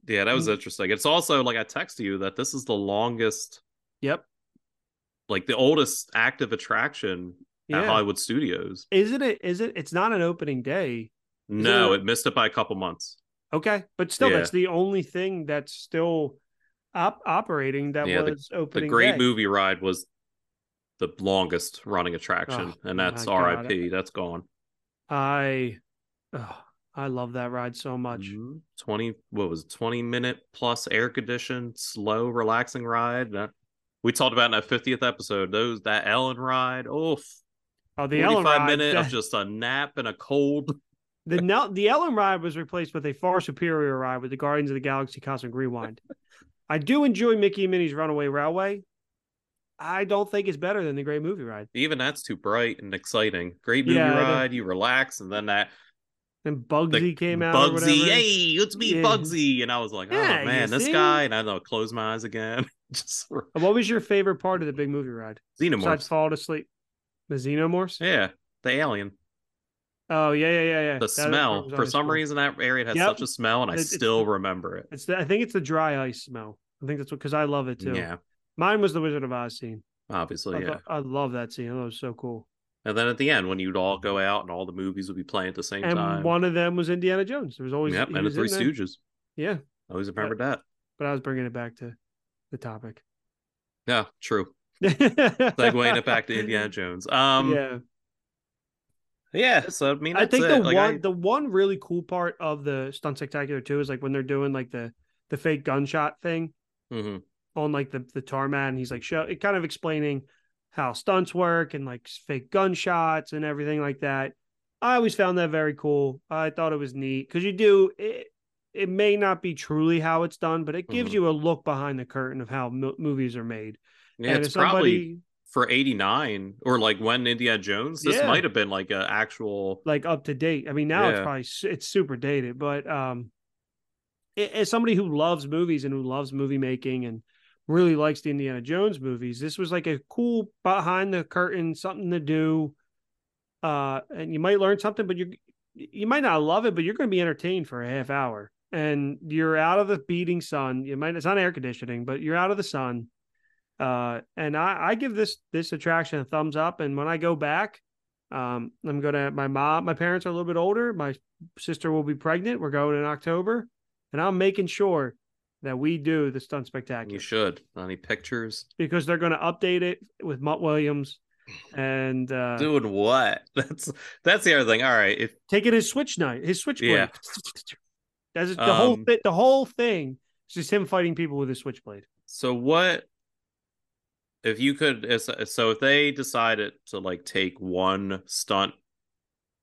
yeah, that was Mm. interesting. It's also like I texted you that this is the longest, Yep. like the oldest active attraction at Yeah. Hollywood Studios. Isn't it? Is it? It's not an opening day. No, it- it missed it by a couple months. Okay, but still, Yeah. that's the only thing that's still op- operating that Yeah, the- was The opening. Great day. Movie Ride was the longest running attraction, Oh, and that's God. RIP. That's gone. I, oh, I love that ride so much. Mhm. 20 what was it, 20 minute plus air conditioned slow relaxing ride that we talked about in that 50th episode those that ellen ride oh Oh, the 45 Ellen ride. minute of just a nap and a cold the the Ellen ride was replaced with a far superior ride with the Guardians of the Galaxy Cosmic Rewind. I do enjoy Mickey and Minnie's Runaway Railway. I don't think it's better than the Great Movie Ride. even that's too bright and exciting great movie Yeah, ride you relax and then that And the Bugsy came out. bugsy hey it's me Yeah. bugsy and i was like oh Yeah, man this see? guy and i know close my eyes again just uh, What was your favorite part of the big movie ride? Xenomorphs falling asleep. The Xenomorphs? yeah the alien Oh yeah, yeah, yeah, yeah. the That- smell for some cool. reason that area has Yep. such a smell and i It- it's still remember it It's the, I think it's the dry ice smell. I think that's what because I love it too. yeah Mine was the Wizard of Oz scene. obviously I, yeah thought- I love that scene. That was so cool. And then at the end, when you'd all go out and all the movies would be playing at the same And time. one of them was Indiana Jones. There was always yep, and the Three. Stooges. Yeah, I always remembered that. but I was bringing it back to the topic. Yeah, true. Like Segueing it back to Indiana Jones. Um, yeah. yeah, so I mean, I think it. the Like, one I- the one really cool part of the stunt spectacular too is like when they're doing like the the fake gunshot thing Mhm. on like the the tarmac and he's like show it kind of explaining how stunts work and like fake gunshots and everything like that. I always found that very cool. I thought it was neat because you do it. It may not be truly how it's done, but it gives Mhm. you a look behind the curtain of how mo- movies are made. yeah, and it's if probably for '89 or like when Indiana Jones. This Yeah. might have been like an actual. like up to date. I mean, now it's probably it's super dated, but um, as somebody who loves movies and who loves movie making and really likes the Indiana Jones movies, this was like a cool behind the curtain something to do. Uh, and you might learn something, but you you might not love it, but you're going to be entertained for a half hour. And you're out of the beating sun. You might it's not air conditioning, but you're out of the sun. Uh, and I, I give this this attraction a thumbs up. And when I go back, um, I'm gonna. My mom, my parents are a little bit older. My sister will be pregnant. We're going in October, and I'm making sure that we do the stunt spectacular You should. Any pictures? because they're going to update it with Mutt Williams and uh, Doing what? That's that's the other thing. All right, if taking his switch knife, his switchblade. Yeah. That's the whole Um, the whole thing is just him fighting people with his switchblade. So what if you could so if they decided to like take one stunt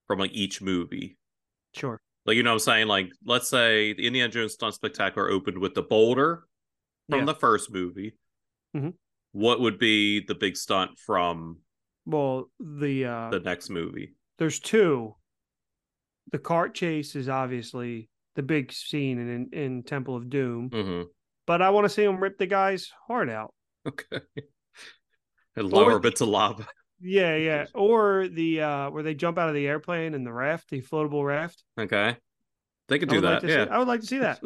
from like each movie. Sure. Like you know what I'm saying? Like let's say the Indiana Jones Stunt Spectacular opened with the boulder from Yeah. the first movie. Mhm. What would be the big stunt from Well, the uh, the next movie? there's two. The cart chase is obviously the big scene in in Temple of Doom, hmm but I want to see him rip the guy's heart out. Okay. And lower Or- a bit to lava. Yeah, yeah. Or the uh where they jump out of the airplane and the raft, the floatable raft. Okay. They could do would like that. yeah. see, I would like to see that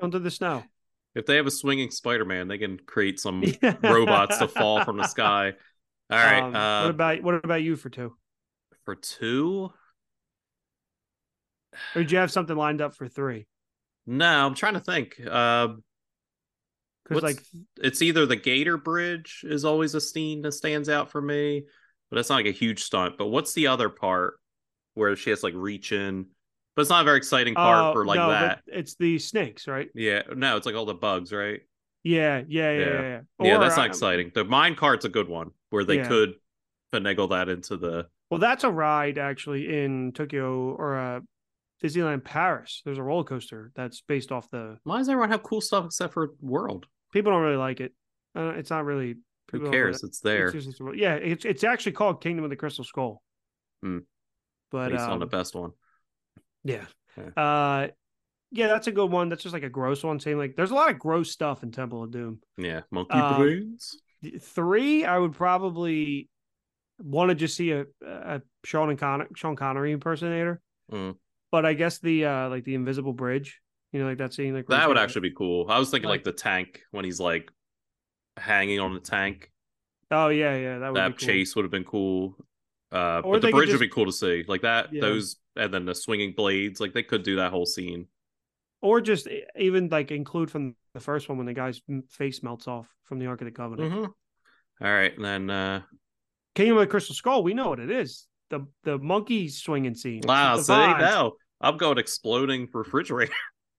under the snow. if they have a swinging Spider-Man, they can create some robots to fall from the sky. All right. Um, uh, what about what about you for two? for two? Or did you have something lined up for three? No, I'm trying to think. Uh, Because like it's either the Gator Bridge is always a scene that stands out for me, but it's not like a huge stunt. But what's the other part where she has like reach in? But it's not a very exciting part uh, for like no, that. it's the snakes, right? Yeah, no, it's like all the bugs, right? Yeah, yeah, yeah, Yeah. yeah. yeah. yeah, that's not uh, exciting. The mine cart's a good one where they Yeah. could finagle that into the. Well, that's a ride actually in Tokyo or uh, Disneyland Paris. There's a roller coaster that's based off the. Why does everyone have cool stuff except for World? People don't really like it. Uh, it's not really. Who cares? It's there. It's yeah, it's it's actually called Kingdom of the Crystal Skull. Hmm. But on um, the best one. yeah, Yeah. uh, yeah, that's a good one. That's just like a gross one. Saying like, there's a lot of gross stuff in Temple of Doom. Yeah, monkey um, brains. Three, I would probably want to just see a, a Sean and Con- Sean Connery impersonator. Mm. But I guess the uh like the invisible bridge, you know, like that scene, like That would actually be cool. I was thinking like, like- the tank when he's like hanging on the tank. Oh yeah, yeah, that would that cool. chase would have been cool. Uh, Or but the bridge just- would be cool to see, like that. Yeah. Those and then the swinging blades, like they could do that whole scene. or just even like include from the first one when the guy's face melts off from the Ark of the Covenant. Mhm. All right, and then uh, Kingdom of the Crystal Skull, we know what it is. The the monkey swinging scene. wow, see vibes. now I'm going exploding refrigerator.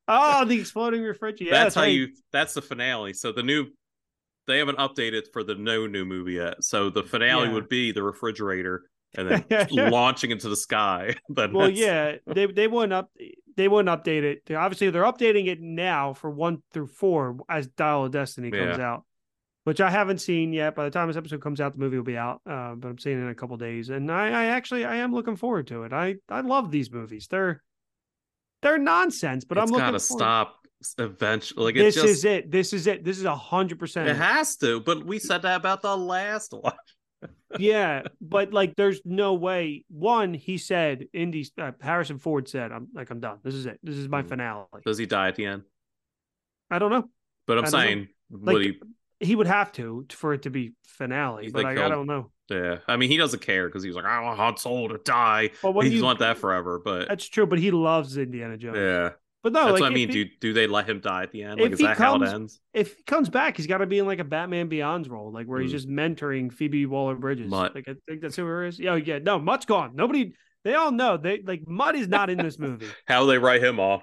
Oh, the exploding refrigerator. Yeah, that's, that's how you. That's the finale. So the new, they haven't updated for the no new movie yet. So the finale yeah. would be the refrigerator and then launching into the sky. but well, yeah, they they wouldn't up they wouldn't update it. Obviously, they're updating it now for one through four as Dial of Destiny comes yeah. out, which I haven't seen yet. By the time this episode comes out, the movie will be out. Uh, but I'm seeing it in a couple days, and I, I actually I am looking forward to it. I I love these movies. They're they're nonsense, but it's I'm looking to stop eventually. Like this just, is it. This is it. This is a hundred percent. It has to. But we said that about the last one. yeah, but like, there's no way. One, he said, Indy uh, Harrison Ford said, "I'm like, I'm done. This is it. This is my mm. finale." Does he die at the end? I don't know. But I'm saying, like, he... he would have to for it to be finale. But like, I don't know. Yeah, I mean, he doesn't care because he's like, I want Han Solo to die. Well, what he want that forever. But that's true. But he loves Indiana Jones. Yeah. But no, that's like, what I mean. He, do do they let him die at the end? Like, is that comes, how it ends? If he comes back, he's got to be in like a Batman Beyond's role, like where mm. he's just mentoring Phoebe Waller Bridges. Like I think that's who it is. Yeah, yeah. No, Mutt's gone. Nobody. They all know they like Mutt is not in this movie. how they write him off?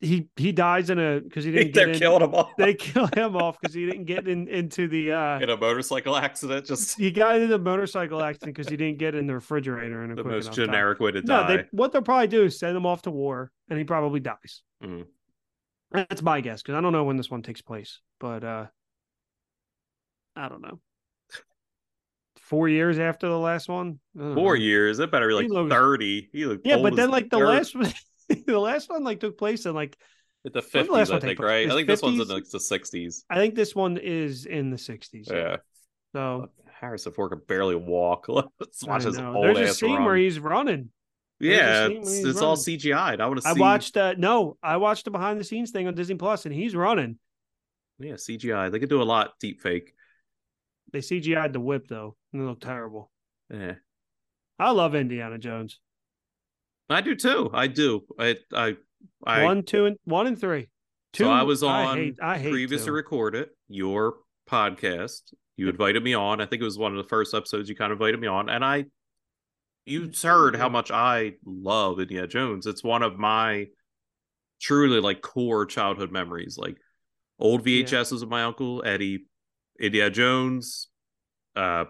He he dies in a because he didn't they're in, killing him off. They kill him off because he didn't get in into the uh in a motorcycle accident. Just he got into a motorcycle accident because he didn't get in the refrigerator And a the most generic time. way to no, die. They, what they'll probably do is send him off to war, and he probably dies. Mm-hmm. That's my guess because I don't know when this one takes place, but uh I don't know. Four years after the last one. Four know. years. It better be like looks, thirty. He looked yeah, but then like the last one. the last one like took place in like the fifties, I think, right? I think 50s? this one's in like the sixties. I think this one is in the sixties. Yeah. So Harrison Ford could barely walk. Let's watch his old There's ass a scene run. where he's running. yeah, it's, it's all CGI. I want to see. I watched. Uh, no, I watched the behind the scenes thing on Disney Plus, and he's running. Yeah, CGI. They could do a lot deep fake. They CGI'd the whip though, and it looked terrible. Yeah. I love Indiana Jones. I do too. I do. I I, I one, two, and one and three. Two. So I was on I hate, I hate previously two. recorded your podcast. You invited me on. I think it was one of the first episodes you kind of invited me on, and I you heard how much I love Indiana Jones. It's one of my truly like core childhood memories. Like old VHSs yeah. of my uncle Eddie, Indiana Jones, uh,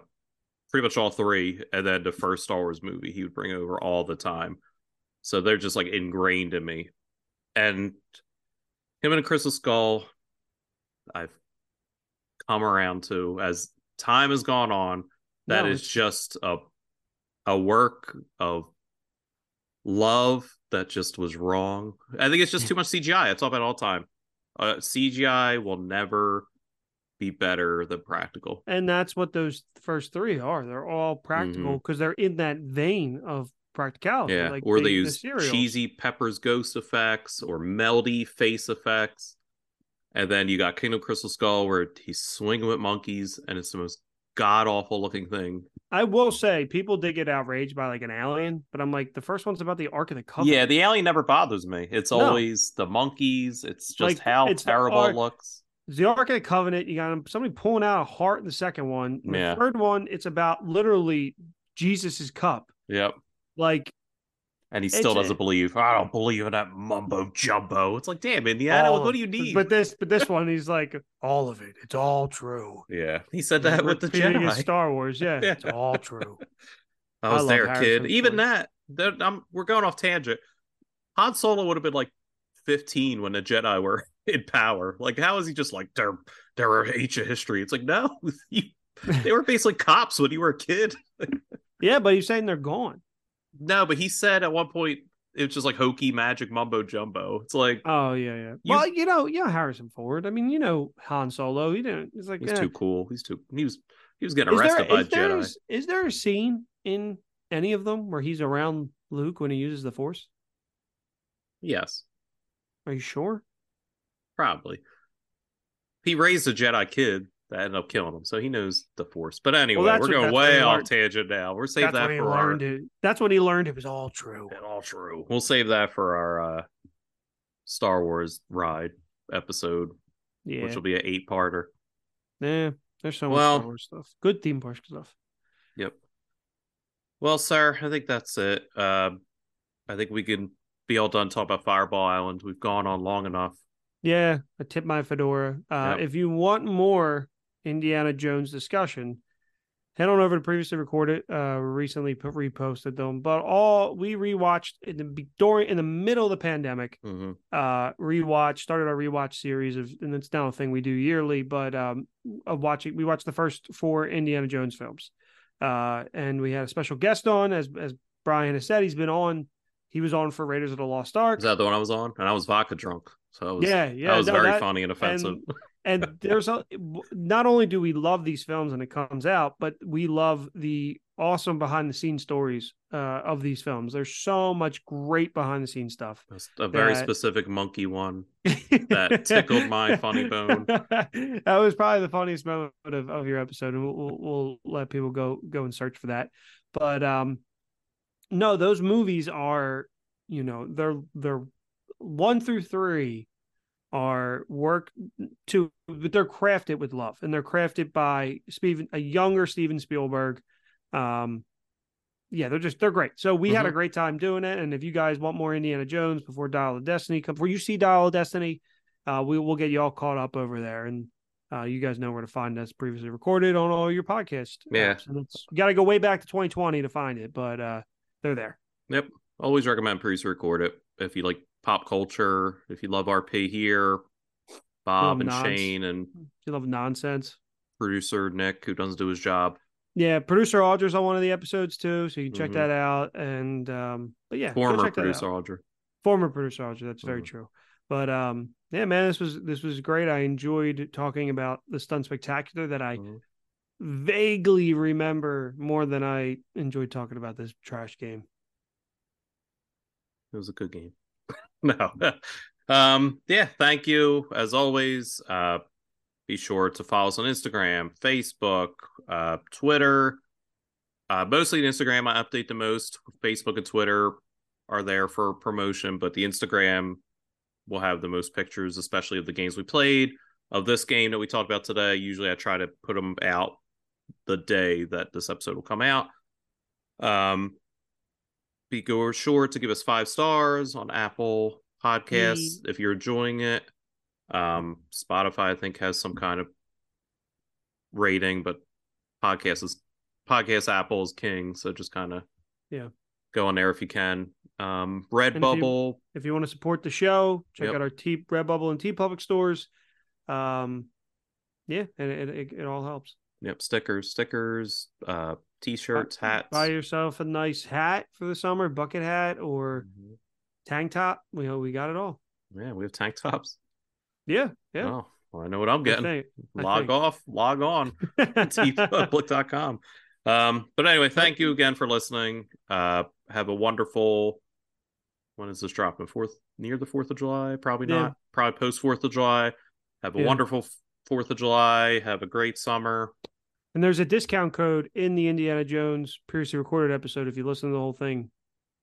pretty much all three, and then the first Star Wars movie he would bring over all the time. So they're just like ingrained in me. And him and Crystal Skull, I've come around to as time has gone on. That no, is just a a work of love that just was wrong. I think it's just too much CGI. It's all about all time. Uh, CGI will never be better than practical. And that's what those first three are. They're all practical because mm-hmm. they're in that vein of practicality. Yeah, like or they, they use the cheesy Pepper's ghost effects or melty face effects. And then you got Kingdom Crystal Skull where he's swinging with monkeys and it's the most god awful looking thing. I will say people did get outraged by like an alien, but I'm like the first one's about the Ark of the Covenant. Yeah, the alien never bothers me. It's no. always the monkeys. It's just like, how it's terrible it looks. The Ark of the Covenant, you got somebody pulling out a heart in the second one. Yeah. The third one, it's about literally Jesus's cup. Yep. Like and he still doesn't believe. I don't believe in that mumbo jumbo. It's like, damn, Indiana, all, what do you need? But this, but this one, he's like, all of it. It's all true. Yeah, he said that with the Jedi. Star Wars, yeah, yeah, it's all true. I was I there, Harrison kid. Even that, that I'm, we're going off tangent. Han Solo would have been like 15 when the Jedi were in power. Like, how is he just like they're they're ancient history? It's like no, you, they were basically cops when you were a kid. yeah, but he's saying they're gone. No, but he said at one point it's just like hokey magic mumbo jumbo. It's like oh yeah yeah. Well, you, well, you know, yeah, Harrison Ford. I mean, you know, Han Solo. He didn't. He's like he's eh. too cool. He's too. He was he was getting arrested there, by Jedi. Is, is there a scene in any of them where he's around Luke when he uses the Force? Yes. Are you sure? Probably. He raised a Jedi kid that ended up killing him. So he knows the force. But anyway, well, we're going way off tangent now. We're saving that for our. It. That's what he learned it was all true. It all true. We'll save that for our uh, Star Wars ride episode, yeah. which will be an eight parter. Yeah, there's so much well, Star Wars stuff. Good theme park stuff. Yep. Well, sir, I think that's it. Uh, I think we can be all done talk about Fireball Island. We've gone on long enough. Yeah, I tip my fedora. Uh, Yep. If you want more Indiana Jones discussion, head on over to previously recorded. Uh, recently put, reposted them, but all we rewatched in the during in the middle of the pandemic. hmm Uh, rewatch started our rewatch series of, and it's now a thing we do yearly. But um, of watching, we watched the first four Indiana Jones films. Uh, and we had a special guest on, as as Brian has said, he's been on. He was on for Raiders of the Lost Ark. Is that the one I was on? And I was vodka drunk. So was, yeah, yeah, that was no, very that- funny and offensive. and there's a not only do we love these films when it comes out but we love the awesome behind the scenes stories uh, of these films there's so much great behind the scenes stuff That's a very that- specific monkey one. That tickled my funny bone. that was probably the funniest moment of, of your episode and we'll, we'll, we'll let people go go and search for that but um no those movies are you know they're they're one through three are work to but they're crafted with love and they're crafted by Steven a younger Steven Spielberg um yeah they're just they're great so we had a Mhm. great time doing it and if you guys want more Indiana Jones before Dial of Destiny come before you see Dial of Destiny uh we will get you all caught up over there and uh you guys know where to find us previously recorded on all your podcast Yeah. apps. and it's you got to go way back to 2020 to find it but uh they're there Yep. Always recommend pre record it. If you like pop culture, if you love RP here, Bob and. Shane and you love nonsense producer Nick, who doesn't do his job. Yeah, producer Audrey's on one of the episodes too, so you can check Mhm. that out. And um, but yeah, Former producer. Audrey. former producer Audrey. That's very Mhm. true. But um, yeah, man, this was this was great. I enjoyed talking about the stunt spectacular that I Mhm. vaguely remember more than I enjoyed talking about this trash game. It was a good game. no. um, yeah, thank you. As always, uh be sure to follow us on Instagram, Facebook, uh, Twitter. Uh mostly Instagram I update the most. Facebook and Twitter are there for promotion, but the Instagram will have the most pictures, especially of the games we played. Of this game that we talked about today, usually I try to put them out the day that this episode will come out. Um, be sure to give us five stars on Apple Podcasts if you're enjoying it. Um, Spotify, I think, has some kind of rating, but podcast is podcast Apple is king, so just kind of Yeah. go on there if you can. Um, if Redbubble, If you want to support the show, check Yep. out our T Redbubble and TeePublic stores. Um, yeah, and it, it, it all helps. yep, stickers, stickers, uh, t-shirts, hats. Buy yourself a nice hat for the summer, bucket hat or Mhm. tank top. We we got it all. Yeah, we have tank tops. Yeah, yeah. Oh, well, I know what I'm I getting. think. I log think. off, log on. teepublic.com. Um, but anyway, thank you again for listening. Uh, have a wonderful. When is this dropping? Fourth near the Fourth of July? Probably Yeah. not. Probably post Fourth of July. Have a Yeah. wonderful Fourth of July. Have a great summer. And there's a discount code in the Indiana Jones previously recorded episode. If you listen to the whole thing,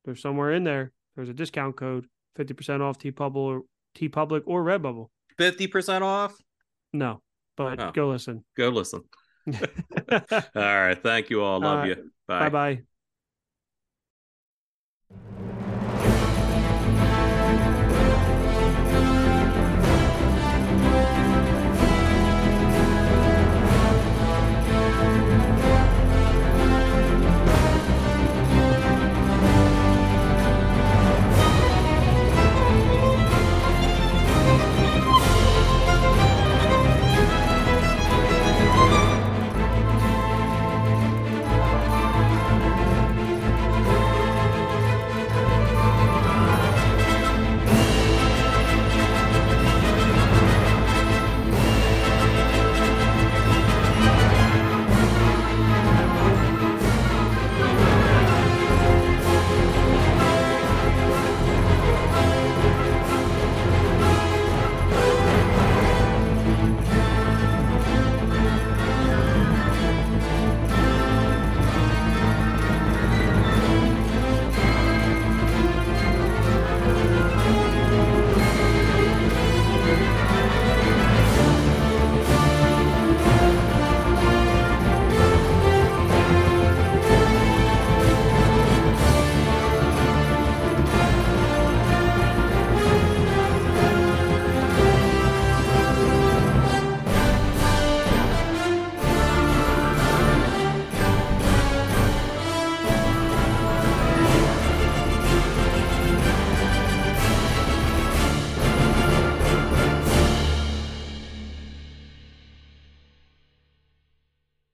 there's somewhere in there. There's a discount code, fifty percent off TeePublic, T Public or Redbubble. Fifty percent off. No, but Oh. go listen. Go listen. All right. Thank you all. Love Uh, you. bye bye.